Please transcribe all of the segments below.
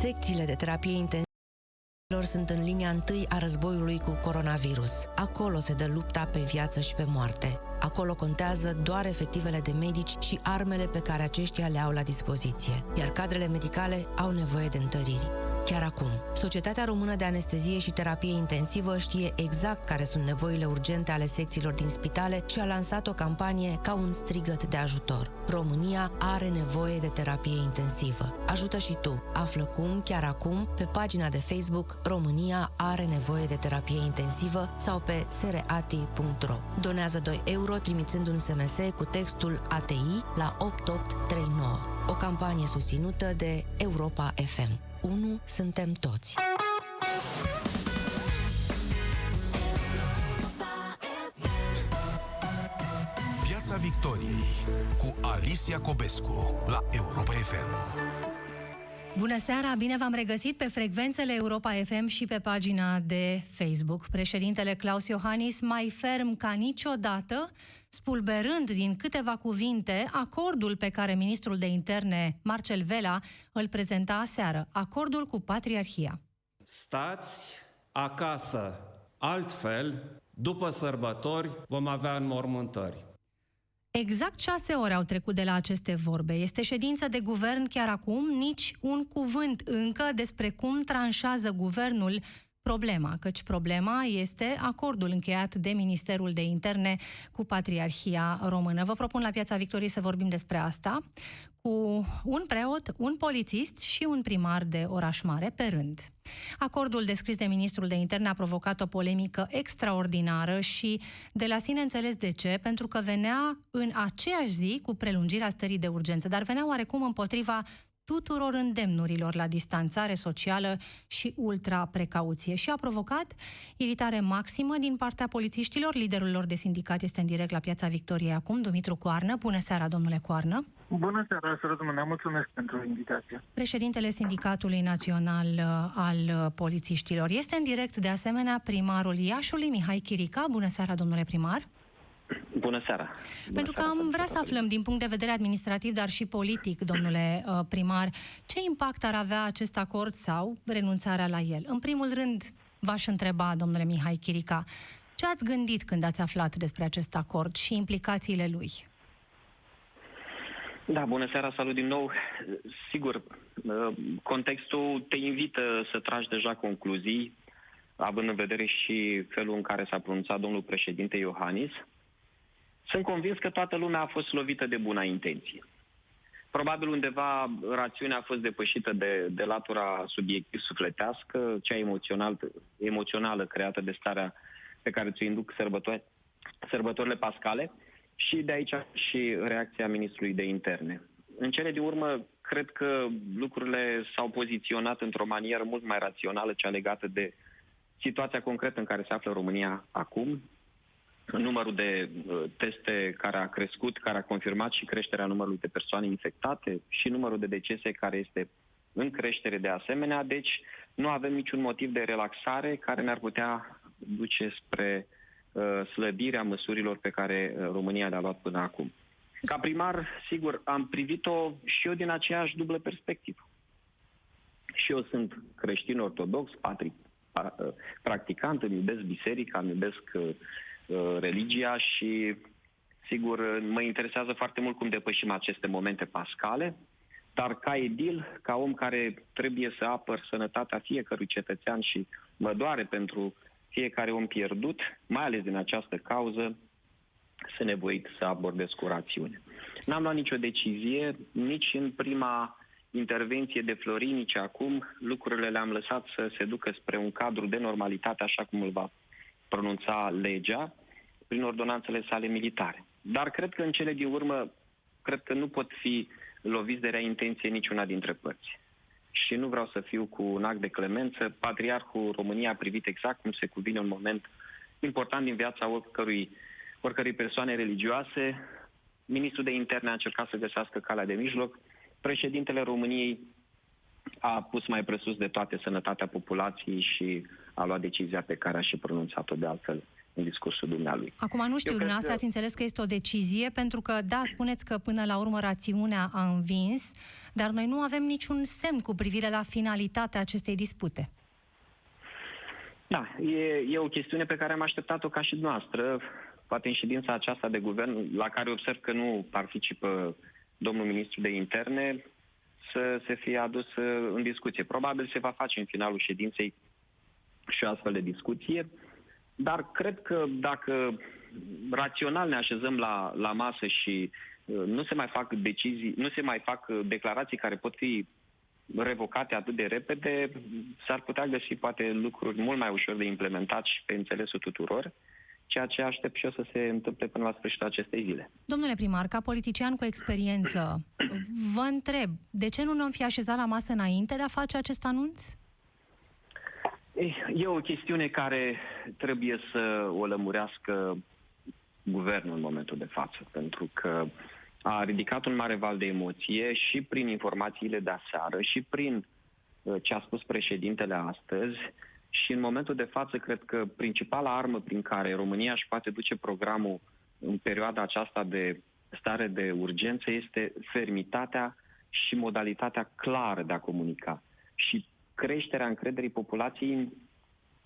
Secțiile de terapie intensivă sunt în linia întâi a războiului cu coronavirus. Acolo se dă lupta pe viață și pe moarte. Acolo contează doar efectivele de medici și armele pe care aceștia le au la dispoziție, iar cadrele medicale au nevoie de întăriri chiar acum. Societatea Română de Anestezie și Terapie Intensivă știe exact care sunt nevoile urgente ale secțiilor din spitale și a lansat o campanie ca un strigăt de ajutor. România are nevoie de terapie intensivă. Ajută și tu. Află cum, chiar acum, pe pagina de Facebook România are nevoie de terapie intensivă sau pe sereati.ro. Donează 2 euro trimițând un SMS cu textul ATI la 8839. O campanie susținută de Europa FM. 1 suntem toți. Piața Victoriei cu Alicia Cobescu la Europa FM. Bună seara, bine v-am regăsit pe frecvențele Europa FM și pe pagina de Facebook. Președintele Claus Iohannis, mai ferm ca niciodată, spulberând din câteva cuvinte acordul pe care ministrul de interne, Marcel Vela, îl prezenta aseară, acordul cu Patriarhia. Stați acasă, altfel, după sărbători, vom avea înmormântări. Exact șase ore au trecut de la aceste vorbe. Este ședință de guvern chiar acum, nici un cuvânt încă despre cum tranșează guvernul problema, căci problema este acordul încheiat de Ministerul de Interne cu Patriarhia Română. Vă propun la Piața Victoriei să vorbim despre asta cu un preot, un polițist și un primar de oraș mare pe rând. Acordul descris de ministrul de interne a provocat o polemică extraordinară și de la sine înțeles de ce, pentru că venea în aceeași zi cu prelungirea stării de urgență, dar venea oarecum împotriva tuturor îndemnurilor la distanțare socială și ultra-precauție și a provocat iritare maximă din partea polițiștilor. Liderul lor de sindicat este în direct la Piața Victoriei acum, Dumitru Coarnă. Bună seara, domnule Coarnă! Bună seara, să rămâne. Mulțumesc pentru invitație. Președintele Sindicatului Național uh, al uh, Polițiștilor. Este în direct, de asemenea, primarul Iașului, Mihai Chirica. Bună seara, domnule primar! Bună seara! Pentru că am vrea să aflăm din punct de vedere administrativ, dar și politic, domnule uh, primar, ce impact ar avea acest acord sau renunțarea la el? În primul rând, v-aș întreba, domnule Mihai Chirica, ce ați gândit când ați aflat despre acest acord și implicațiile lui? Da, bună seara, salut din nou. Sigur, uh, contextul te invită să tragi deja concluzii, având în vedere și felul în care s-a pronunțat domnul președinte Iohannis. Sunt convins că toată lumea a fost lovită de buna intenție. Probabil undeva rațiunea a fost depășită de, de latura subiectiv sufletească, cea emoțional, emoțională creată de starea pe care ți-o induc sărbători, sărbătorile pascale și de aici și reacția ministrului de interne. În cele din urmă, cred că lucrurile s-au poziționat într-o manieră mult mai rațională, cea legată de situația concretă în care se află România acum, numărul de uh, teste care a crescut, care a confirmat și creșterea numărului de persoane infectate și numărul de decese care este în creștere de asemenea, deci nu avem niciun motiv de relaxare care ne-ar putea duce spre uh, slăbirea măsurilor pe care uh, România le-a luat până acum. Ca primar, sigur, am privit-o și eu din aceeași dublă perspectivă. Și eu sunt creștin ortodox, patri, uh, practicant, îmi iubesc biserica, îmi iubesc uh, Uh, religia și, sigur, mă interesează foarte mult cum depășim aceste momente pascale, dar ca edil, ca om care trebuie să apăr sănătatea fiecărui cetățean și mă doare pentru fiecare om pierdut, mai ales din această cauză, sunt nevoit să abordez cu rațiune. N-am luat nicio decizie, nici în prima intervenție de Florin, nici acum. Lucrurile le-am lăsat să se ducă spre un cadru de normalitate, așa cum îl va pronunța legea prin ordonanțele sale militare. Dar cred că în cele din urmă, cred că nu pot fi loviți de rea intenție niciuna dintre părți. Și nu vreau să fiu cu un act de clemență. Patriarhul României a privit exact cum se cuvine un moment important din viața oricărui, oricărui persoane religioase. Ministrul de interne a încercat să găsească calea de mijloc. Președintele României a pus mai presus de toate sănătatea populației și a luat decizia pe care a și pronunțat-o de altfel în discursul dumnealui. Acum nu știu, dumneavoastră că... ați înțeles că este o decizie, pentru că, da, spuneți că până la urmă rațiunea a învins, dar noi nu avem niciun semn cu privire la finalitatea acestei dispute. Da, e, e o chestiune pe care am așteptat-o ca și noastră, poate în ședința aceasta de guvern, la care observ că nu participă domnul ministru de interne, să se fie adus în discuție. Probabil se va face în finalul ședinței și o astfel de discuție, dar cred că dacă rațional ne așezăm la, la masă și uh, nu se mai fac decizii, nu se mai fac declarații care pot fi revocate atât de repede, s-ar putea găsi poate lucruri mult mai ușor de implementat și pe înțelesul tuturor, ceea ce aștept și eu să se întâmple până la sfârșitul acestei zile. Domnule primar, ca politician cu experiență, vă întreb, de ce nu ne-am fi așezat la masă înainte de a face acest anunț? E o chestiune care trebuie să o lămurească guvernul în momentul de față, pentru că a ridicat un mare val de emoție și prin informațiile de aseară și prin uh, ce a spus președintele astăzi. Și în momentul de față cred că principala armă prin care România își poate duce programul în perioada aceasta de stare de urgență este fermitatea și modalitatea clară de a comunica. Și creșterea încrederii populației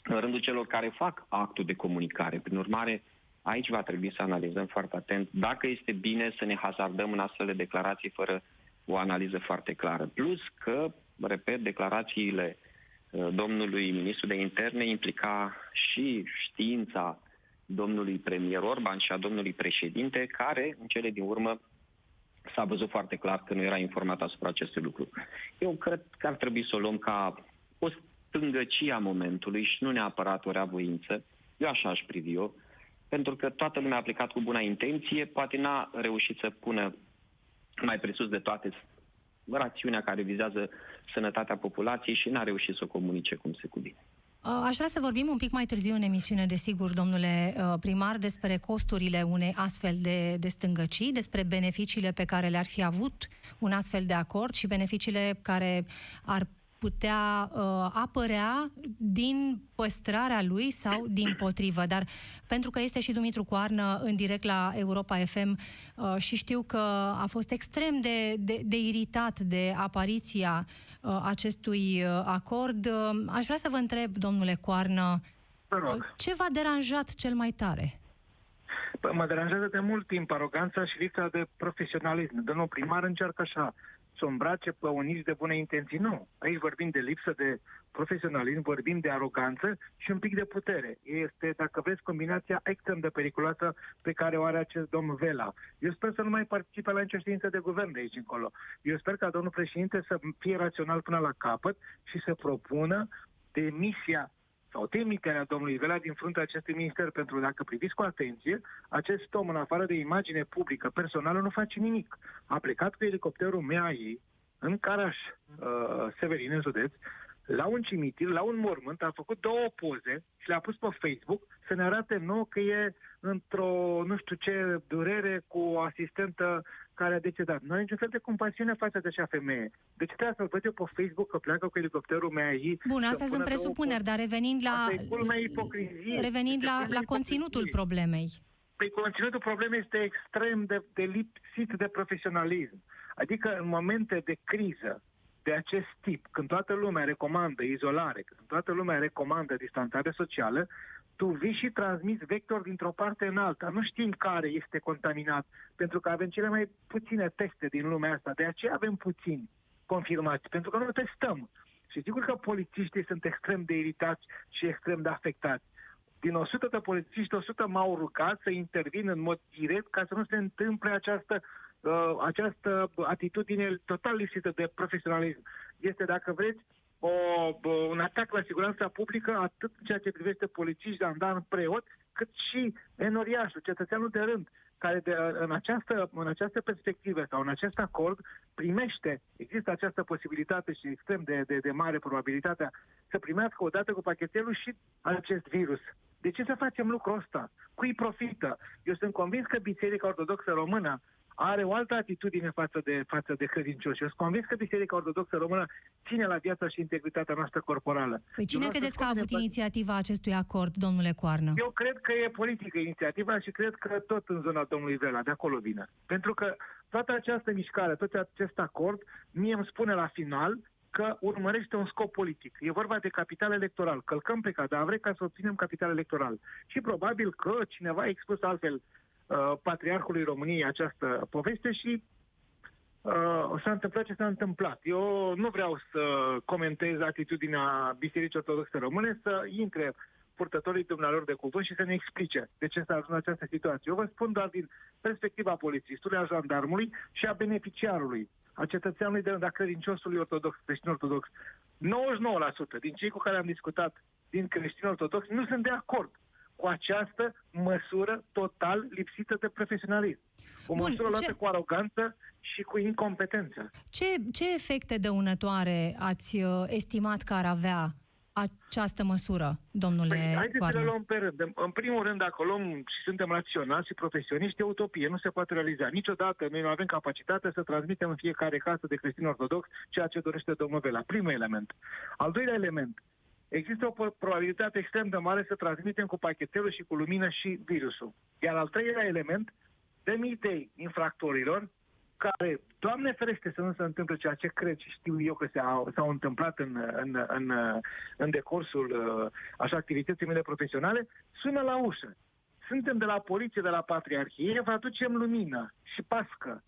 în rândul celor care fac actul de comunicare. Prin urmare, Aici va trebui să analizăm foarte atent dacă este bine să ne hazardăm în astfel de declarații fără o analiză foarte clară. Plus că, repet, declarațiile uh, domnului ministru de interne implica și știința domnului premier Orban și a domnului președinte, care, în cele din urmă, s-a văzut foarte clar că nu era informat asupra acestui lucru. Eu cred că ar trebui să o luăm ca o stângăcie a momentului și nu neapărat o reavoință. Eu așa aș privi eu pentru că toată lumea a plecat cu bună intenție, poate n-a reușit să pună mai presus de toate rațiunea care vizează sănătatea populației și n-a reușit să o comunice cum se cuvine. Aș vrea să vorbim un pic mai târziu în emisiune, desigur, domnule uh, primar, despre costurile unei astfel de, de stângăcii, despre beneficiile pe care le-ar fi avut un astfel de acord și beneficiile care ar putea uh, apărea din păstrarea lui sau din potrivă. Dar pentru că este și Dumitru Coarnă în direct la Europa FM uh, și știu că a fost extrem de, de, de iritat de apariția uh, acestui uh, acord, uh, aș vrea să vă întreb, domnule Coarnă, uh, ce v-a deranjat cel mai tare? Păi, mă deranjează de mult timp aroganța și lipsa de profesionalism. Domnul primar încearcă așa să îmbrace pe uniți de bune intenții. Nu. Aici vorbim de lipsă de profesionalism, vorbim de aroganță și un pic de putere. Este, dacă vreți, combinația extrem de periculoasă pe care o are acest domn Vela. Eu sper să nu mai participe la nicio ședință de guvern de aici încolo. Eu sper ca domnul președinte să fie rațional până la capăt și să propună demisia sau demiterea domnului Velea din fruntea acestui minister, pentru că dacă priviți cu atenție, acest om, în afară de imagine publică, personală, nu face nimic. A plecat cu elicopterul MEAI în Caraș, uh, Severin, în județ, la un cimitir, la un mormânt, a făcut două poze și le-a pus pe Facebook să ne arate nou că e într-o, nu știu ce, durere cu o asistentă care a decedat. Nu are niciun fel de compasiune față de acea femeie. Deci trebuie să-l văd eu pe Facebook că pleacă cu elicopterul meu Bun, astea sunt presuppuneri, dar revenind la... Revenind la, la conținutul problemei. Păi conținutul problemei este extrem de, de lipsit de profesionalism. Adică în momente de criză, de acest tip, când toată lumea recomandă izolare, când toată lumea recomandă distanțare socială, tu vii și transmiți vector dintr-o parte în alta. Nu știm care este contaminat, pentru că avem cele mai puține teste din lumea asta. De aceea avem puțini confirmați, pentru că nu testăm. Și sigur că polițiștii sunt extrem de iritați și extrem de afectați. Din 100 de polițiști, 100 m-au rugat să intervin în mod direct ca să nu se întâmple această uh, această atitudine total lipsită de profesionalism. Este, dacă vreți, o, un atac la siguranța publică, atât în ceea ce privește polițiști, jandarmi, preot, cât și enoriașul, cetățeanul de rând, care de, în, această, în această perspectivă sau în acest acord primește, există această posibilitate și extrem de, de, de mare probabilitatea să primească odată cu pachetelul și acest virus. De ce să facem lucrul ăsta? Cui profită? Eu sunt convins că Biserica Ortodoxă Română are o altă atitudine față de, față de credincioși. Eu sunt convins că Biserica Ortodoxă Română ține la viața și integritatea noastră corporală. Păi cine credeți că a avut inițiativa acestui acord, domnule Coarnă? Eu cred că e politică inițiativa și cred că tot în zona domnului Vela, de acolo vine. Pentru că toată această mișcare, tot acest acord, mie îmi spune la final că urmărește un scop politic. E vorba de capital electoral. Călcăm pe cadavre ca să obținem capital electoral. Și probabil că cineva a expus altfel uh, patriarhului României această poveste și uh, s-a întâmplat ce s-a întâmplat. Eu nu vreau să comentez atitudinea Bisericii Ortodoxe Române, să intre purtătorii dumnealor de cuvânt și să ne explice de ce s-a ajuns în această situație. Eu vă spun doar din perspectiva polițistului, a jandarmului și a beneficiarului a cetățeanului de rând, a credinciosului ortodox, creștin ortodox. 99% din cei cu care am discutat din creștini ortodox nu sunt de acord cu această măsură total lipsită de profesionalism. O Bun, măsură luată ce... cu aroganță și cu incompetență. Ce, ce efecte dăunătoare ați uh, estimat că ar avea această măsură, domnule păi, Haideți să le luăm pe rând. În primul rând, dacă luăm și suntem raționali și profesioniști, e utopie, nu se poate realiza. Niciodată noi nu avem capacitatea să transmitem în fiecare casă de creștin ortodox ceea ce dorește domnul Vela. Primul element. Al doilea element. Există o probabilitate extrem de mare să transmitem cu pachetelul și cu lumină și virusul. Iar al treilea element, dăm idei infractorilor care, Doamne ferește să nu se întâmple ceea ce cred și știu eu că s-au, s-au întâmplat în, în, în, în decursul uh, așa activității mele profesionale, sună la ușă. Suntem de la poliție, de la patriarhie, vă aducem lumină și pască.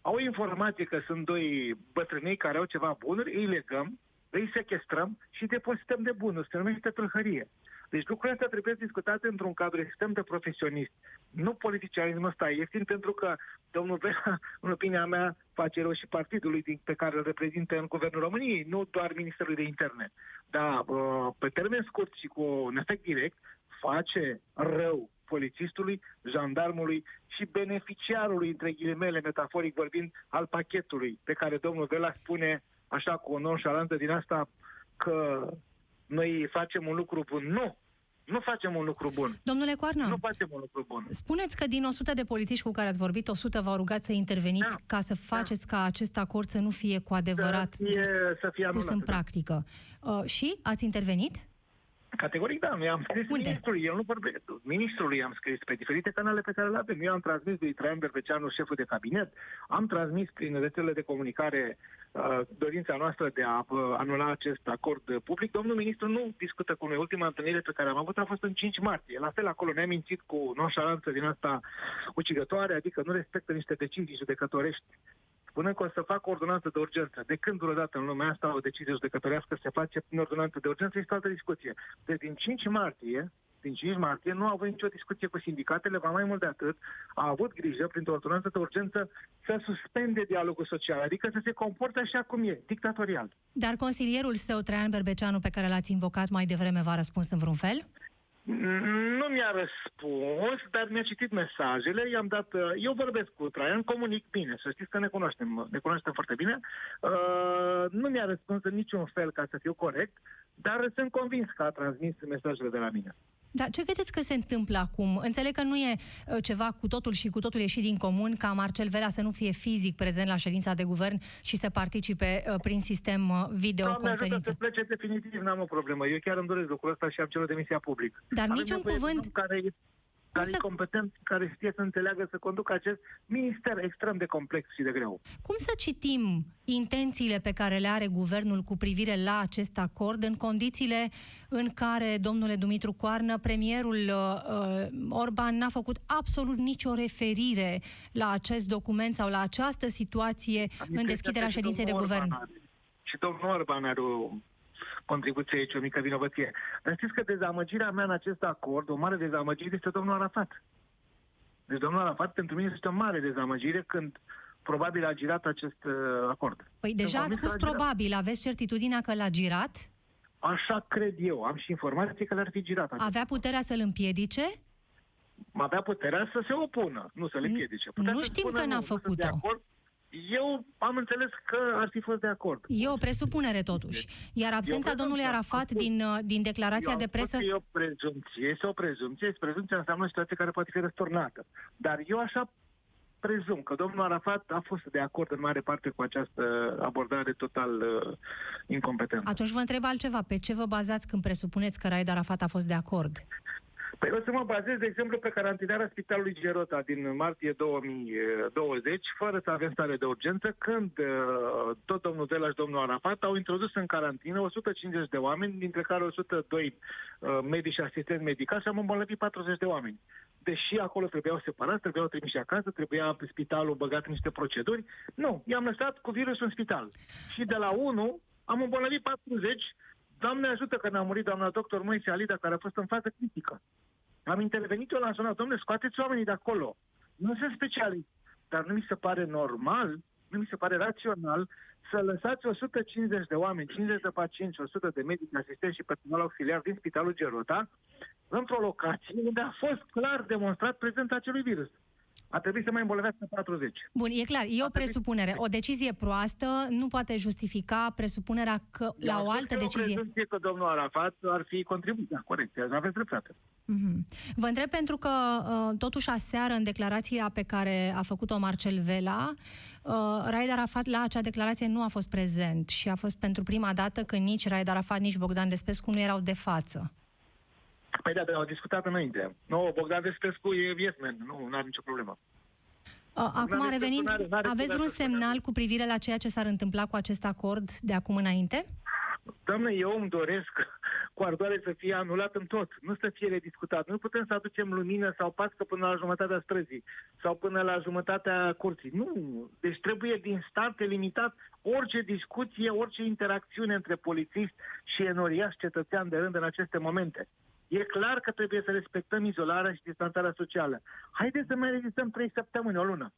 Au informație că sunt doi bătrânei care au ceva bunuri, îi legăm, îi sequestrăm și depozităm de bunuri. Se numește tâlhărie. Deci lucrurile astea trebuie discutate într-un cadru extrem de profesionist. Nu politicianismul ăsta ieftin, pentru că domnul Vela, în opinia mea, face rău și partidului din, pe care îl reprezintă în Guvernul României, nu doar Ministerul de Interne. Dar uh, pe termen scurt și cu un efect direct, face rău polițistului, jandarmului și beneficiarului, între ghilimele, metaforic vorbind, al pachetului pe care domnul Vela spune așa cu o nonșalanță din asta că noi facem un lucru bun. Nu! Nu facem un lucru bun. Domnule Coarna, nu facem un lucru bun. Spuneți că din 100 de politici cu care ați vorbit, 100 v-au rugat să interveniți da. ca să faceți da. ca acest acord să nu fie cu adevărat să fie, să fie pus în da. practică. Uh, și ați intervenit? Categoric da, eu am scris Unde? ministrului, el nu vorbe, ministrului am scris pe diferite canale pe care le avem. Eu am transmis lui Traian Berbeceanu, șeful de cabinet, am transmis prin rețelele de comunicare uh, dorința noastră de a uh, anula acest acord public. Domnul ministru nu discută cu noi. Ultima întâlnire pe care am avut a fost în 5 martie. La fel acolo ne-a mințit cu nonșalanță din asta ucigătoare, adică nu respectă niște decizii judecătorești spunând că o să facă ordonanță de urgență. De când vreodată în lumea asta o decizie judecătorească se face prin ordonanță de urgență, este o altă discuție. Deci din 5 martie, din 5 martie, nu a avut nicio discuție cu sindicatele, va mai mult de atât, a avut grijă, printr-o ordonanță de urgență, să suspende dialogul social, adică să se comporte așa cum e, dictatorial. Dar consilierul său, Traian Berbeceanu, pe care l-ați invocat mai devreme, v-a răspuns în vreun fel? Nu mi-a răspuns, dar mi-a citit mesajele, i-am dat... Uh, eu vorbesc cu Traian, comunic bine, să știți că ne cunoaștem, ne cunoaștem foarte bine. Uh, nu mi-a răspuns în niciun fel ca să fiu corect, dar sunt convins că a transmis mesajele de la mine. Dar ce credeți că se întâmplă acum? Înțeleg că nu e uh, ceva cu totul și cu totul ieșit din comun ca Marcel Vela să nu fie fizic prezent la ședința de guvern și să participe uh, prin sistem uh, videoconferință. Doamne să plece definitiv, n-am o problemă. Eu chiar îmi doresc lucrul ăsta și am cerut demisia public. Dar Avem niciun cuvânt... Care care să... e competent, care știe să înțeleagă, să conducă acest minister extrem de complex și de greu. Cum să citim intențiile pe care le are guvernul cu privire la acest acord în condițiile în care, domnule Dumitru Coarnă, premierul uh, Orban n-a făcut absolut nicio referire la acest document sau la această situație adică în deschiderea ședinței de guvern? Are. Și domnul Orban are o contribuție aici, o mică vinovăție. Dar știți că dezamăgirea mea în acest acord, o mare dezamăgire, este domnul Arafat. Deci domnul Arafat pentru mine este o mare dezamăgire când probabil a girat acest uh, acord. Păi deja ați spus probabil, aveți certitudinea că l-a girat? Așa cred eu, am și informații că l-ar fi girat. Avea puterea să-l împiedice? Avea puterea să se opună, nu să le împiedice. Putea nu știm că n-a făcut-o. Eu am înțeles că ar fi fost de acord. E o presupunere totuși. Iar absența domnului Arafat din, uh, din declarația de presă... E o prezumție, este o prezumție, este prezumția înseamnă o situație care poate fi răsturnată. Dar eu așa prezum că domnul Arafat a fost de acord în mare parte cu această abordare total uh, incompetentă. Atunci vă întreb altceva. Pe ce vă bazați când presupuneți că Raed Arafat a fost de acord? Păi o să mă bazez, de exemplu, pe carantinarea Spitalului Gerota din martie 2020, fără să avem stare de urgență, când uh, tot domnul Velaș și domnul Arafat au introdus în carantină 150 de oameni, dintre care 102 uh, medici și asistenți medicali și am îmbolnăvit 40 de oameni. Deși acolo trebuiau separați, trebuiau trimiși acasă, trebuia pe spitalul băgat în niște proceduri, nu, i-am lăsat cu virusul în spital. Și de la 1 am îmbolnăvit 40 Doamne ajută că ne-a murit doamna doctor Moise Alida, care a fost în fază critică. Am intervenit eu la zonă, domnule, scoateți oamenii de acolo. Nu sunt specialist, dar nu mi se pare normal, nu mi se pare rațional să lăsați 150 de oameni, 50 de pacienți, 100 de medici, asistenți și personal auxiliar din Spitalul Gerota, într-o locație unde a fost clar demonstrat prezența acelui virus a trebuit să mai îmbolnăvească 40. Bun, e clar, e o presupunere. O decizie proastă nu poate justifica presupunerea că la o altă decizie... O că domnul Arafat ar fi contribuit. Da, corect, aveți dreptate. Mm-hmm. Vă întreb pentru că, uh, totuși, aseară, în declarația pe care a făcut-o Marcel Vela, uh, Raed Arafat la acea declarație nu a fost prezent și a fost pentru prima dată când nici Raed Arafat, nici Bogdan Despescu nu erau de față. Păi da, dar au discutat înainte. Nu, Bogdan Despescu e vietmen, nu, nu are nicio problemă. Acum a revenit, n-are, n-are aveți vreun semnal cu privire la ceea ce s-ar întâmpla cu acest acord de acum înainte? Doamne, eu îmi doresc cu ardoare să fie anulat în tot, nu să fie rediscutat. Nu putem să aducem lumină sau pască până la jumătatea străzii sau până la jumătatea curții. Nu, deci trebuie din start limitat orice discuție, orice interacțiune între polițist și enoriaș cetățean de rând în aceste momente. E clar că trebuie să respectăm izolarea și distanțarea socială. Haideți să mai rezistăm trei săptămâni, o lună.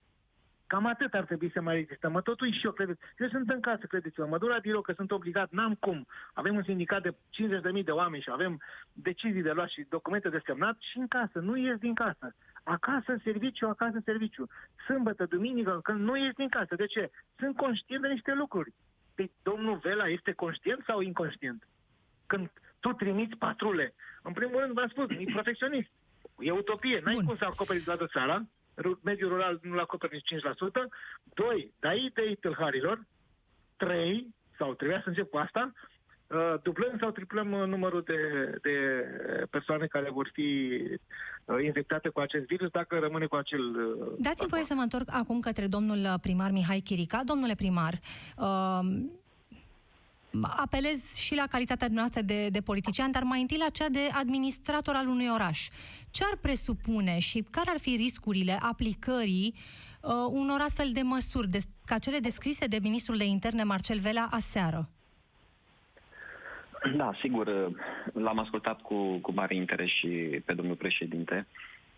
Cam atât ar trebui să mai rezistăm. Mă totuși și eu, credeți. Eu sunt în casă, credeți-mă. Mă duc la birou că sunt obligat, n-am cum. Avem un sindicat de 50.000 de oameni și avem decizii de luat și documente de semnat și în casă. Nu ies din casă. Acasă, serviciu, acasă, serviciu. Sâmbătă, duminică, când nu ies din casă. De ce? Sunt conștient de niște lucruri. Păi domnul Vela este conștient sau inconștient? Când tu trimiți patrule. În primul rând, v-am spus, e profesionist. E utopie. N-ai Bun. cum să acoperi toată țara. Mediul rural nu-l acoperi nici 5%. Doi, dai idei tâlharilor. Trei, sau trebuia să încep cu asta, uh, dublăm sau triplăm uh, numărul de, de persoane care vor fi uh, infectate cu acest virus dacă rămâne cu acel... Dați-mi voie să mă întorc acum către domnul primar Mihai Chirica. Domnule primar, uh, apelez și la calitatea noastră de, de politician, dar mai întâi la cea de administrator al unui oraș. Ce ar presupune și care ar fi riscurile aplicării uh, unor astfel de măsuri, de, ca cele descrise de ministrul de interne Marcel Vela aseară? Da, sigur, uh, l-am ascultat cu, cu mare interes și pe domnul președinte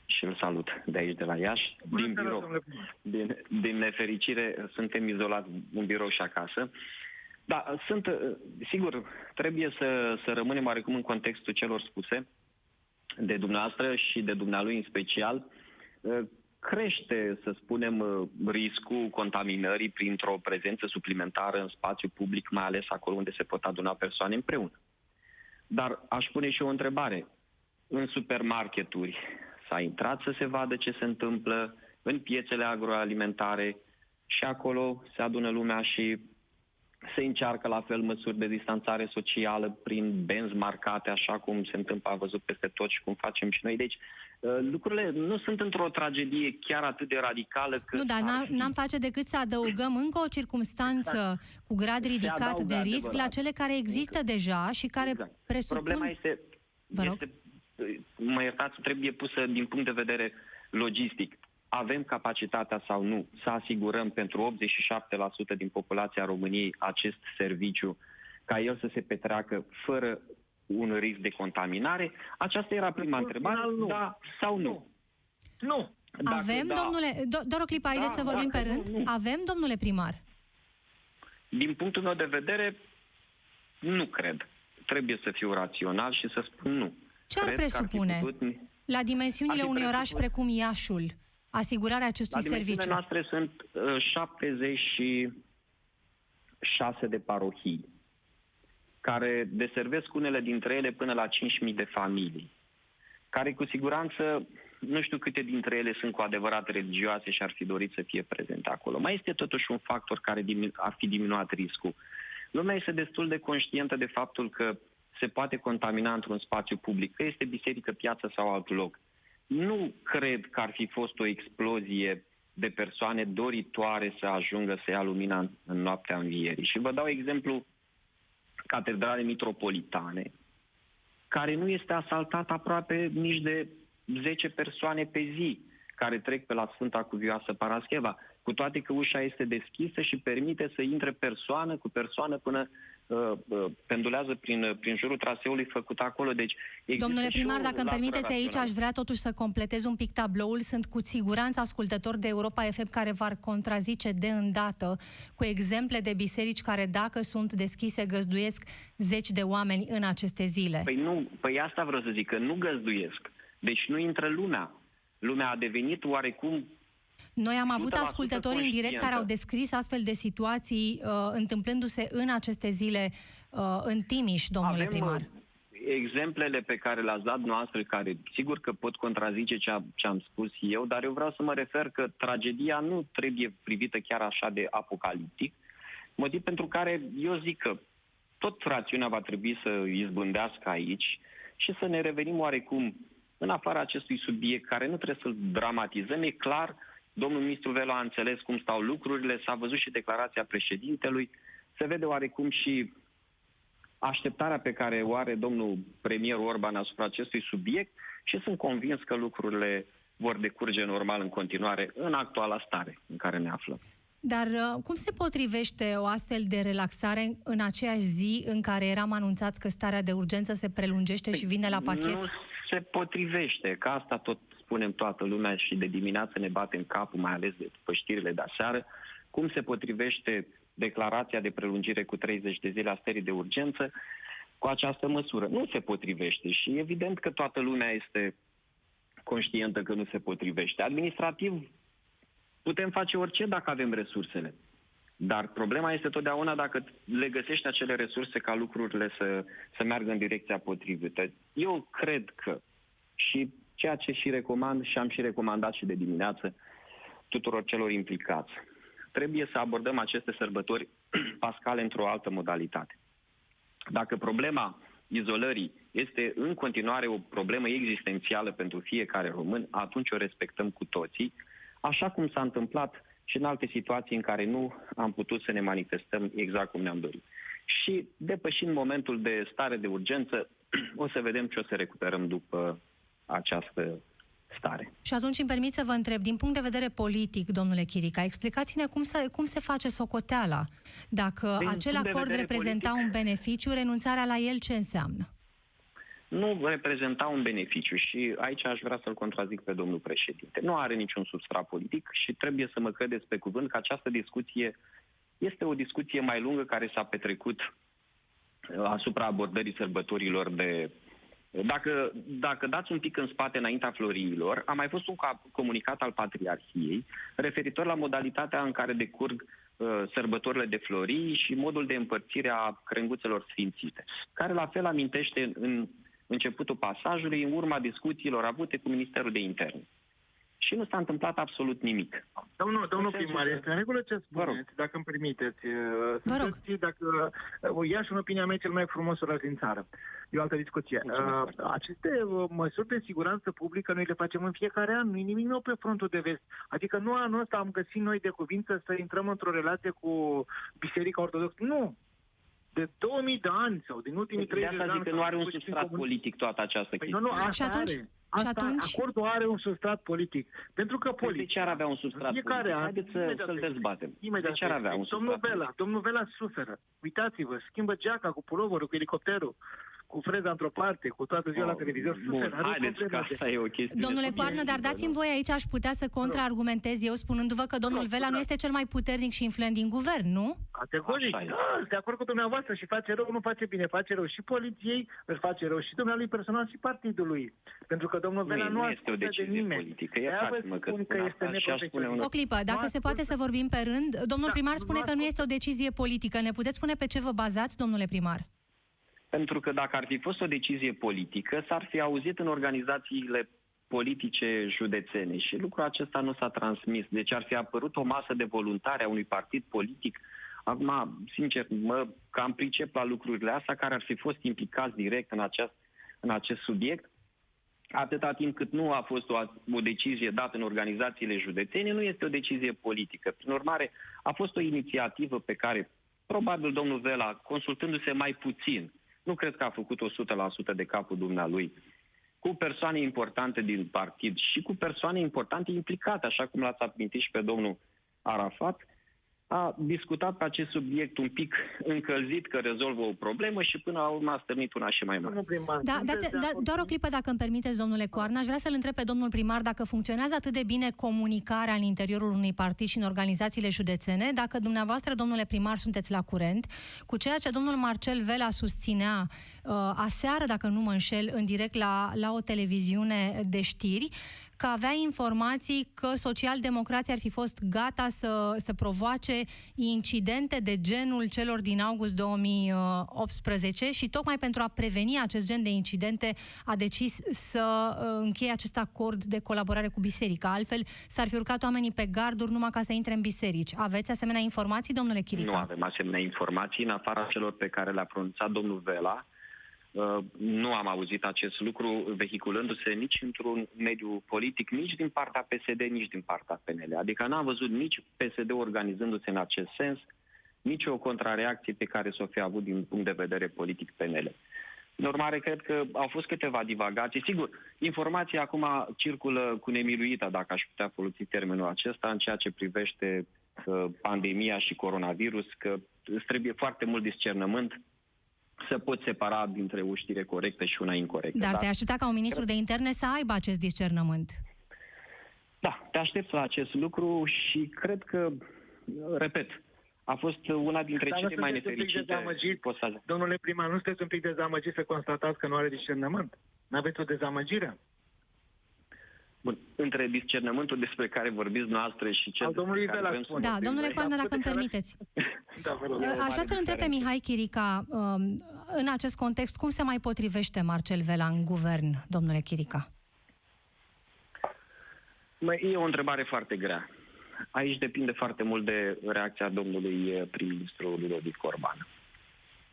și îl salut de aici, de la Iași, din birou. Din, din nefericire, suntem izolați în birou și acasă. Uh, da, sunt, uh, sigur, trebuie să, să rămânem oarecum în contextul celor spuse de dumneavoastră și de dumnealui în special. Uh, crește, să spunem, uh, riscul contaminării printr-o prezență suplimentară în spațiu public, mai ales acolo unde se pot aduna persoane împreună. Dar aș pune și o întrebare. În supermarketuri s-a intrat să se vadă ce se întâmplă, în piețele agroalimentare și acolo se adună lumea și se încearcă la fel măsuri de distanțare socială prin benzi marcate, așa cum se întâmplă, a văzut peste tot și cum facem și noi. Deci, uh, lucrurile nu sunt într-o tragedie chiar atât de radicală că... Nu, dar n-am, n-am face decât să adăugăm încă o circunstanță exact. cu grad ridicat de risc adevărat. la cele care există exact. deja și care exact. presupun... Problema este, este mă iertați, trebuie pusă din punct de vedere logistic avem capacitatea sau nu să asigurăm pentru 87% din populația României acest serviciu, ca el să se petreacă fără un risc de contaminare? Aceasta era prima întrebare, nu. da sau nu? Nu. Dacă avem, da, domnule, do- doar o clipă, haideți da, să vorbim pe rând. Nu, nu. Avem, domnule primar? Din punctul meu de vedere, nu cred. Trebuie să fiu rațional și să spun nu. Ce ar presupune? Putut... La dimensiunile unui oraș precum Iașul, asigurarea acestui La serviciu? La noastre sunt uh, 76 de parohii care deservesc unele dintre ele până la 5.000 de familii, care cu siguranță nu știu câte dintre ele sunt cu adevărat religioase și ar fi dorit să fie prezente acolo. Mai este totuși un factor care ar fi diminuat riscul. Lumea este destul de conștientă de faptul că se poate contamina într-un spațiu public, că este biserică, piață sau alt loc. Nu cred că ar fi fost o explozie de persoane doritoare să ajungă să ia lumina în noaptea învierii. Și vă dau exemplu catedrale mitropolitane, care nu este asaltat aproape nici de 10 persoane pe zi care trec pe la Sfânta Cuvioasă Parascheva, cu toate că ușa este deschisă și permite să intre persoană cu persoană până uh, uh, pendulează prin, uh, prin jurul traseului făcut acolo. Deci Domnule primar, dacă îmi permiteți aici, aș vrea totuși să completez un pic tabloul. Sunt cu siguranță ascultători de Europa FM care v-ar contrazice de îndată cu exemple de biserici care, dacă sunt deschise, găzduiesc zeci de oameni în aceste zile. Păi nu, păi asta vreau să zic, că nu găzduiesc. Deci nu intră lumea. Lumea a devenit oarecum noi am avut ascultători în direct care au descris astfel de situații uh, întâmplându-se în aceste zile uh, în Timiș, domnule Avem, primar. Uh, exemplele pe care le-ați dat noastră, care sigur că pot contrazice ce, a, ce am spus eu, dar eu vreau să mă refer că tragedia nu trebuie privită chiar așa de apocaliptic, motiv pentru care eu zic că tot rațiunea va trebui să izbândească aici și să ne revenim oarecum în afara acestui subiect, care nu trebuie să-l dramatizăm, e clar, domnul ministru Velo a înțeles cum stau lucrurile, s-a văzut și declarația președintelui, se vede oarecum și așteptarea pe care o are domnul premier Orban asupra acestui subiect și sunt convins că lucrurile vor decurge normal în continuare în actuala stare în care ne aflăm. Dar uh, cum se potrivește o astfel de relaxare în aceeași zi în care eram anunțați că starea de urgență se prelungește păi, și vine la pachet? Nu se potrivește, că asta tot spunem toată lumea și de dimineață ne bate în capul, mai ales de după știrile de aseară, cum se potrivește declarația de prelungire cu 30 de zile a stării de urgență cu această măsură. Nu se potrivește și evident că toată lumea este conștientă că nu se potrivește. Administrativ putem face orice dacă avem resursele. Dar problema este totdeauna dacă le găsești acele resurse ca lucrurile să, să meargă în direcția potrivită. Eu cred că și ceea ce și recomand și am și recomandat și de dimineață tuturor celor implicați, trebuie să abordăm aceste sărbători pascale într-o altă modalitate. Dacă problema izolării este în continuare o problemă existențială pentru fiecare român, atunci o respectăm cu toții, așa cum s-a întâmplat și în alte situații în care nu am putut să ne manifestăm exact cum ne-am dorit. Și depășind momentul de stare de urgență, o să vedem ce o să recuperăm după această stare. Și atunci îmi permit să vă întreb, din punct de vedere politic, domnule Chirica, explicați-ne cum se, cum se face socoteala. Dacă din acel acord reprezenta politic, un beneficiu, renunțarea la el ce înseamnă? nu reprezenta un beneficiu și aici aș vrea să-l contrazic pe domnul președinte. Nu are niciun substrat politic și trebuie să mă credeți pe cuvânt că această discuție este o discuție mai lungă care s-a petrecut uh, asupra abordării sărbătorilor de... Dacă, dacă dați un pic în spate înaintea florilor, a mai fost un comunicat al Patriarhiei referitor la modalitatea în care decurg uh, sărbătorile de florii și modul de împărțire a crenguțelor sfințite, care la fel amintește în începutul pasajului, în urma discuțiilor avute cu Ministerul de Interne. Și nu s-a întâmplat absolut nimic. Domnul, domnul primar, este în regulă ce spuneți, dacă îmi permiteți. Uh, Vă rog. Dacă, uh, Iași, în opinia mea, cel mai frumos oraș din țară. E o altă discuție. Uh, aceste măsuri de siguranță publică noi le facem în fiecare an. Nu e nimic nou pe frontul de vest. Adică nu anul ăsta am găsit noi de cuvință să intrăm într-o relație cu Biserica Ortodoxă. Nu de 2000 de ani sau din ultimii 30 de, de ani. că nu are un substrat politic toată această păi chestie. Nu, nu, asta și atunci, are. Asta, și atunci... Acordul are un substrat politic. Pentru că politic... De ce ar avea un substrat politic? Haideți să, să-l dezbatem. Imediat de ce ar avea un substrat domnul Vela, Domnul Vela suferă. Uitați-vă, schimbă geaca cu puloverul, cu elicopterul cu freza într-o parte, cu toată ziua oh, la televizor. Bun, haideți că asta e o chestie. Domnule Coarnă, dar dați-mi voi aici, aș putea să contraargumentez eu spunându-vă că domnul Vela nu este cel mai puternic și influent din guvern, nu? Categoric, da, de acord cu dumneavoastră și face rău, nu face bine, face rău și poliției, îl face rău și dumnealui personal și partidului. Pentru că domnul Vela nu, nu este o decizie de nimeni. politică. Iertați-mă că, spun că este O clipă, dacă se poate să vorbim pe rând, domnul da, primar spune că nu este o decizie politică. Ne puteți spune pe ce vă bazați, domnule primar? Pentru că dacă ar fi fost o decizie politică, s-ar fi auzit în organizațiile politice județene și lucrul acesta nu s-a transmis. Deci ar fi apărut o masă de voluntari a unui partid politic. Acum, sincer, mă cam pricep la lucrurile astea care ar fi fost implicați direct în acest, în acest subiect atâta timp cât nu a fost o, o decizie dată în organizațiile județene, nu este o decizie politică. Prin urmare, a fost o inițiativă pe care probabil domnul Vela, consultându-se mai puțin, nu cred că a făcut 100% de capul dumnealui, cu persoane importante din partid și cu persoane importante implicate, așa cum l-ați amintit și pe domnul Arafat, a discutat pe acest subiect un pic încălzit că rezolvă o problemă și până la urmă a stârnit una și mai mare. Da, da, da, doar o clipă dacă îmi permiteți, domnule Coarna, aș vrea să-l întreb pe domnul primar dacă funcționează atât de bine comunicarea în interiorul unui partid și în organizațiile județene, dacă dumneavoastră, domnule primar, sunteți la curent cu ceea ce domnul Marcel Vela susținea uh, aseară, dacă nu mă înșel, în direct la, la o televiziune de știri, că avea informații că socialdemocrații ar fi fost gata să, să provoace incidente de genul celor din august 2018 și tocmai pentru a preveni acest gen de incidente a decis să uh, încheie acest acord de colaborare cu biserica. Altfel s-ar fi urcat oamenii pe garduri numai ca să intre în biserici. Aveți asemenea informații, domnule Chirica? Nu avem asemenea informații, în afara celor pe care le-a pronunțat domnul Vela, Uh, nu am auzit acest lucru vehiculându-se nici într-un mediu politic, nici din partea PSD, nici din partea PNL. Adică n-am văzut nici PSD organizându-se în acest sens, nici o contrareacție pe care să o fi avut din punct de vedere politic PNL. În urmare, cred că au fost câteva divagații. Sigur, informația acum circulă cu nemiluită, dacă aș putea folosi termenul acesta, în ceea ce privește uh, pandemia și coronavirus, că îți trebuie foarte mult discernământ să poți separa dintre o știre corectă și una incorrectă. Dar, dar te aștepta ca un ministru de interne să aibă acest discernământ. Da, te aștept la acest lucru și cred că, repet, a fost una dintre Dar cele mai nefericite posaje. Domnule primar, nu sunteți un pic dezamăgit să constatați că nu are discernământ? Nu aveți o dezamăgire? Bun. Între discernământul despre care vorbiți noastră și cel Al domnului despre care spune. Da, domnule Coarnă, dacă îmi permiteți. da, Aș vrea să-l întreb pe Mihai Chirica, um, în acest context, cum se mai potrivește Marcel Vela în guvern, domnule Chirica? Mă, e o întrebare foarte grea. Aici depinde foarte mult de reacția domnului eh, prim-ministru Ludovic Orban.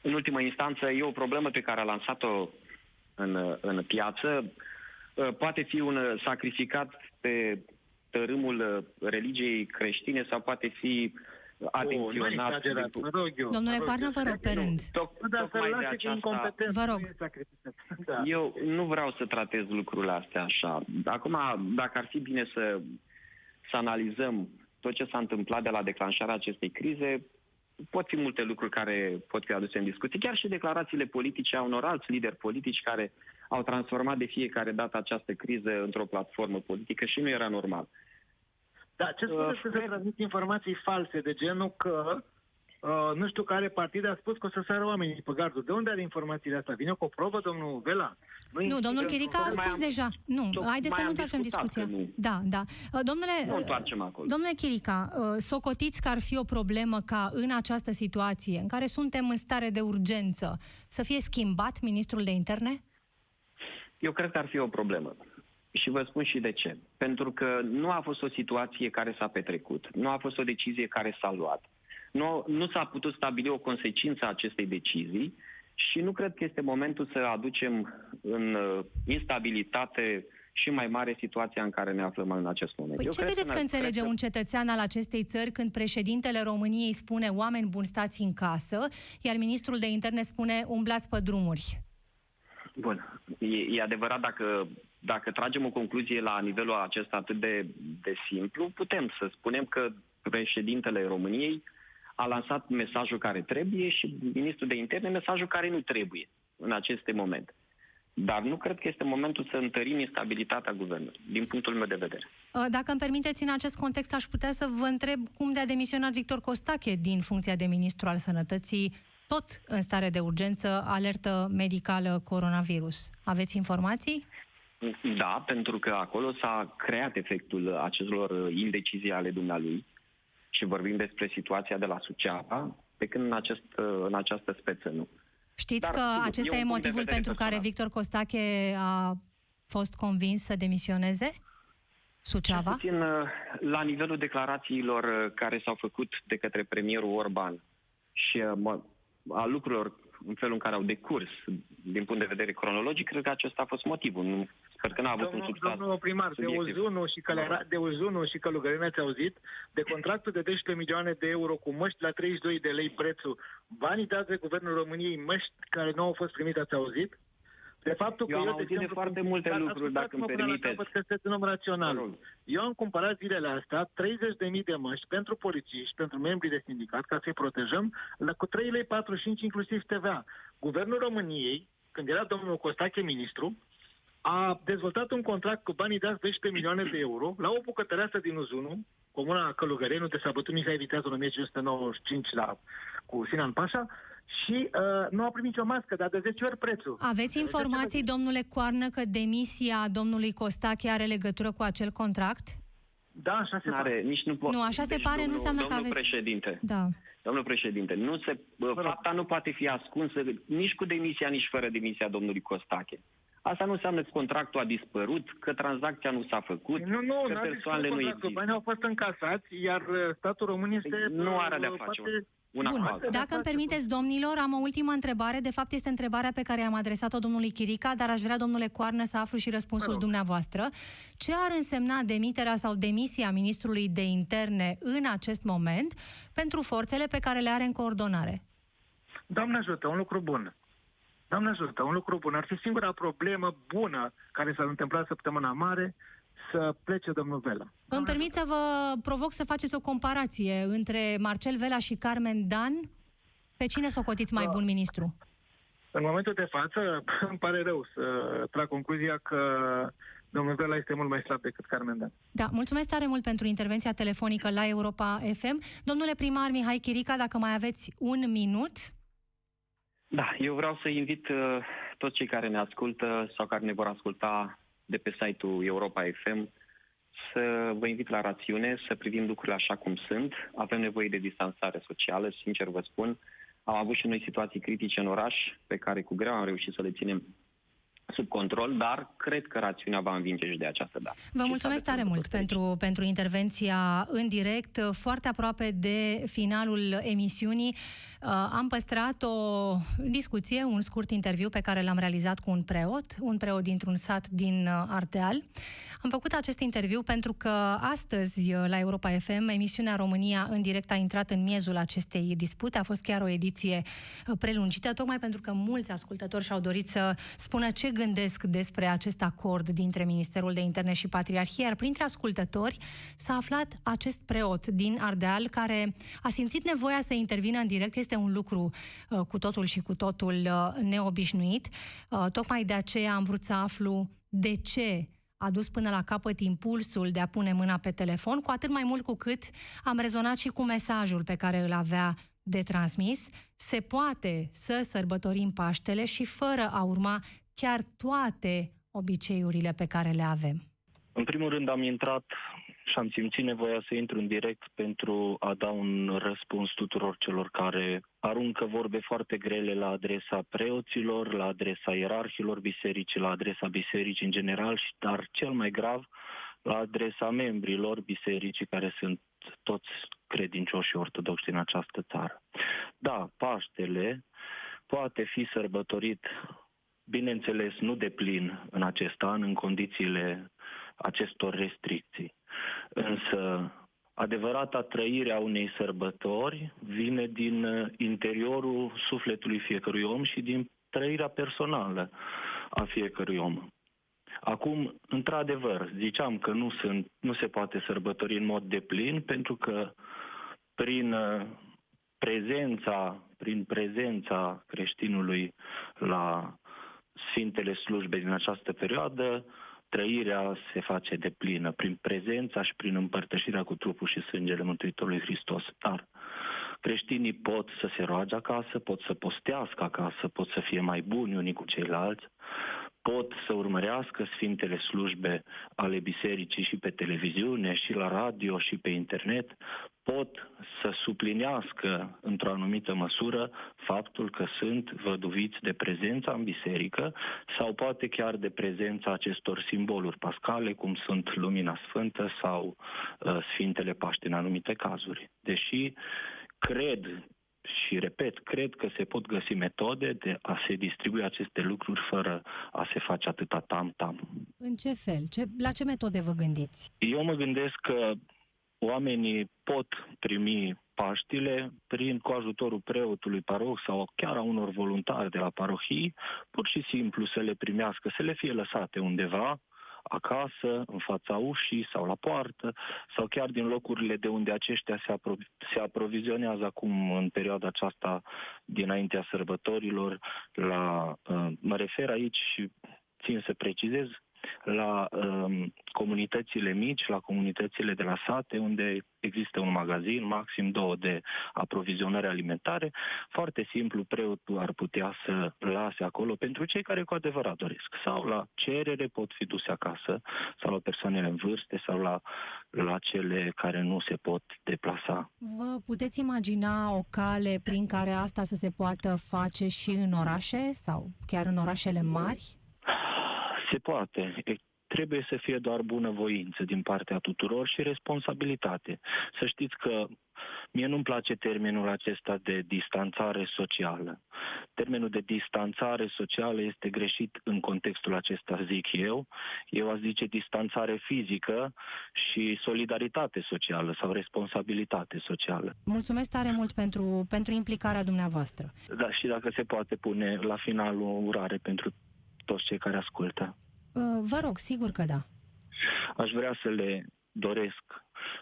În ultimă instanță, e o problemă pe care a lansat-o în, în piață. Uh, poate fi un uh, sacrificat pe tărâmul uh, religiei creștine sau poate fi atenționat. Oh, Domnule Coarnă, vă rog, pe rând. Da, vă rog. Da. Eu nu vreau să tratez lucrurile astea așa. Acum, dacă ar fi bine să, să analizăm tot ce s-a întâmplat de la declanșarea acestei crize, pot fi multe lucruri care pot fi aduse în discuție, chiar și declarațiile politice a unor alți lideri politici care au transformat de fiecare dată această criză într-o platformă politică și nu era normal. Da, ce spuneți uh, că se transmit informații false de genul că uh, nu știu care partid a spus că o să sară oamenii pe gardul. De unde are informațiile astea? Vine cu o probă, domnul Vela? Nu, nu domnul Chirica a spus am, deja. Nu, haideți să nu întoarcem discuția. Nu. Da, da. Uh, domnule, nu întoarcem acolo. Domnule Chirica, uh, socotiți că ar fi o problemă ca în această situație, în care suntem în stare de urgență, să fie schimbat ministrul de interne? Eu cred că ar fi o problemă. Și vă spun și de ce. Pentru că nu a fost o situație care s-a petrecut, nu a fost o decizie care s-a luat, nu, nu s-a putut stabili o consecință a acestei decizii și nu cred că este momentul să aducem în uh, instabilitate și mai mare situația în care ne aflăm în acest moment. Păi Eu ce credeți că, că înțelege că... un cetățean al acestei țări când președintele României spune oameni buni stați în casă, iar ministrul de interne spune umblați pe drumuri? Bun. E, e adevărat dacă, dacă tragem o concluzie la nivelul acesta atât de, de simplu, putem să spunem că președintele României a lansat mesajul care trebuie și ministrul de interne mesajul care nu trebuie în aceste momente. Dar nu cred că este momentul să întărim instabilitatea guvernului, din punctul meu de vedere. Uh, dacă îmi permiteți, în acest context aș putea să vă întreb cum de a demisionat Victor Costache din funcția de ministru al sănătății tot în stare de urgență, alertă medicală coronavirus. Aveți informații? Da, pentru că acolo s-a creat efectul acelor indecizii ale dumnealui și vorbim despre situația de la Suceava, pe când în, acest, în această speță nu. Știți Dar, că acesta e motivul pentru care Victor Costache a fost convins să demisioneze? Suceava? Puțin la nivelul declarațiilor care s-au făcut de către premierul Orban și a lucrurilor în felul în care au decurs din punct de vedere cronologic, cred că acesta a fost motivul. Nu, sper că n-a avut domnul, un substat. Domnul primar, de Uzunu și, Călera, de Uzunu și Călugărina ați auzit de contractul de 12 milioane de euro cu măști la 32 de lei prețul. Banii dați de Guvernul României, măști care nu au fost primite, ați auzit? De faptul că eu, am eu, de, exemplu, de foarte multe lucruri, dacă îmi permiteți. Că sunteți un om rațional. Eu am cumpărat zilele astea 30.000 de măști pentru polițiști, pentru membrii de sindicat, ca să-i protejăm, la, cu 3,45 lei inclusiv TVA. Guvernul României, când era domnul Costache ministru, a dezvoltat un contract cu banii dați 12 milioane de euro la o bucătăreasă din Uzunu, comuna Călugărenu, de s-a bătut Mihai Viteazul în 1595 la, cu Sinan Pașa, și uh, nu a primit nicio mască, dar de 10 ori prețul. Aveți informații, domnule Coarnă, că demisia domnului Costache are legătură cu acel contract? Da, așa se pare. Nici nu, po- nu, așa deci, se pare, domnul, nu înseamnă că aveți... președinte, da. Domnul președinte, nu se, fapta nu poate fi ascunsă nici cu demisia, nici fără demisia domnului Costache. Asta nu înseamnă că contractul a dispărut, că tranzacția nu s-a făcut, nu, nu, că persoanele nu există. Banii au fost încasați, iar uh, statul român este... Păi nu are de-a face. Poate una Bun, cu dacă îmi permiteți, domnilor, am o ultimă întrebare. De fapt, este întrebarea pe care am adresat-o domnului Chirica, dar aș vrea, domnule Coarnă, să aflu și răspunsul dumneavoastră. Ce ar însemna demiterea sau demisia ministrului de interne în acest moment pentru forțele pe care le are în coordonare? Doamne ajută, un lucru bun. Doamne ajută, un lucru bun. Ar fi singura problemă bună care s-ar întâmpla săptămâna mare să plece domnul Vela. Îmi permit să vă provoc să faceți o comparație între Marcel Vela și Carmen Dan. Pe cine socotiți mai bun ministru? În momentul de față, îmi pare rău să trag concluzia că domnul Vela este mult mai slab decât Carmen Dan. Da, mulțumesc tare mult pentru intervenția telefonică la Europa FM. Domnule primar Mihai Chirica, dacă mai aveți un minut. Da, eu vreau să invit uh, toți cei care ne ascultă sau care ne vor asculta de pe site-ul Europa FM să vă invit la rațiune, să privim lucrurile așa cum sunt. Avem nevoie de distanțare socială, sincer vă spun. Am avut și noi situații critice în oraș, pe care cu greu am reușit să le ținem sub control, dar cred că rațiunea va învinge și de această dată. Vă mulțumesc tare mult pentru, pentru intervenția în direct, foarte aproape de finalul emisiunii. Uh, am păstrat o discuție, un scurt interviu pe care l-am realizat cu un preot, un preot dintr-un sat din uh, Ardeal. Am făcut acest interviu pentru că astăzi uh, la Europa FM, emisiunea România în direct a intrat în miezul acestei dispute. A fost chiar o ediție prelungită, tocmai pentru că mulți ascultători și-au dorit să spună ce gândesc despre acest acord dintre Ministerul de Interne și Patriarhie, iar printre ascultători s-a aflat acest preot din Ardeal care a simțit nevoia să intervină în direct. Este un lucru uh, cu totul și cu totul uh, neobișnuit. Uh, tocmai de aceea am vrut să aflu de ce a dus până la capăt impulsul de a pune mâna pe telefon, cu atât mai mult cu cât am rezonat și cu mesajul pe care îl avea de transmis. Se poate să sărbătorim Paștele și fără a urma chiar toate obiceiurile pe care le avem? În primul rând am intrat și am simțit nevoia să intru în direct pentru a da un răspuns tuturor celor care aruncă vorbe foarte grele la adresa preoților, la adresa ierarhilor bisericii, la adresa bisericii în general, dar cel mai grav la adresa membrilor bisericii care sunt toți credincioși ortodoxi din această țară. Da, Paștele poate fi sărbătorit bineînțeles nu de plin în acest an, în condițiile acestor restricții. Însă, adevărata trăire a unei sărbători vine din interiorul sufletului fiecărui om și din trăirea personală a fiecărui om. Acum, într-adevăr, ziceam că nu, sunt, nu se poate sărbători în mod deplin pentru că prin prezența, prin prezența creștinului la Sfintele slujbe din această perioadă, trăirea se face de plină prin prezența și prin împărtășirea cu trupul și sângele Mântuitorului Hristos. Dar creștinii pot să se roage acasă, pot să postească acasă, pot să fie mai buni unii cu ceilalți, pot să urmărească Sfintele slujbe ale bisericii și pe televiziune, și la radio, și pe internet, pot să sub suplinească într-o anumită măsură faptul că sunt văduviți de prezența în biserică sau poate chiar de prezența acestor simboluri pascale, cum sunt Lumina Sfântă sau uh, Sfintele Paște în anumite cazuri. Deși cred și repet, cred că se pot găsi metode de a se distribui aceste lucruri fără a se face atâta tam-tam. În ce fel? Ce, la ce metode vă gândiți? Eu mă gândesc că oamenii pot primi Paștile prin cu ajutorul preotului paroh sau chiar a unor voluntari de la parohii, pur și simplu să le primească, să le fie lăsate undeva, acasă, în fața ușii sau la poartă, sau chiar din locurile de unde aceștia se, apro- se aprovizionează acum în perioada aceasta dinaintea sărbătorilor. La, uh, mă refer aici și țin să precizez, la um, comunitățile mici, la comunitățile de la sate, unde există un magazin, maxim două de aprovizionare alimentare. Foarte simplu, preotul ar putea să lase acolo pentru cei care cu adevărat doresc. Sau la cerere pot fi duse acasă, sau la persoanele în vârste, sau la, la cele care nu se pot deplasa. Vă puteți imagina o cale prin care asta să se poată face și în orașe sau chiar în orașele mari? Se poate. Trebuie să fie doar bunăvoință din partea tuturor și responsabilitate. Să știți că mie nu-mi place termenul acesta de distanțare socială. Termenul de distanțare socială este greșit în contextul acesta, zic eu. Eu aș zice distanțare fizică și solidaritate socială sau responsabilitate socială. Mulțumesc tare mult pentru, pentru implicarea dumneavoastră. Da, și dacă se poate pune la final o urare pentru toți cei care ascultă. Uh, vă rog, sigur că da. Aș vrea să le doresc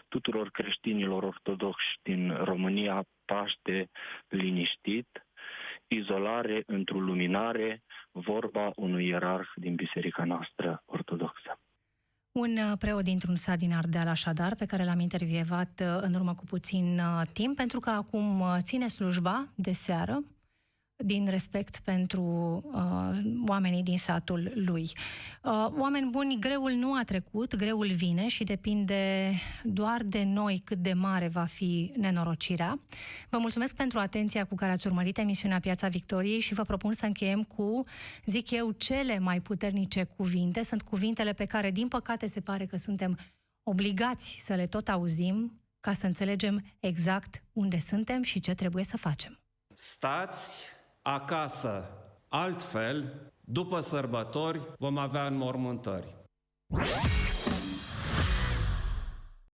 tuturor creștinilor ortodoxi din România Paște liniștit, izolare într-o luminare, vorba unui ierarh din biserica noastră ortodoxă. Un uh, preot dintr-un sat din Ardeal, așadar, pe care l-am intervievat uh, în urmă cu puțin timp, pentru că acum ține slujba de seară din respect pentru uh, oamenii din satul lui. Uh, oameni buni, greul nu a trecut, greul vine și depinde doar de noi cât de mare va fi nenorocirea. Vă mulțumesc pentru atenția cu care ați urmărit emisiunea Piața Victoriei și vă propun să încheiem cu, zic eu, cele mai puternice cuvinte. Sunt cuvintele pe care, din păcate, se pare că suntem obligați să le tot auzim ca să înțelegem exact unde suntem și ce trebuie să facem. Stați acasă. Altfel, după sărbători, vom avea înmormântări.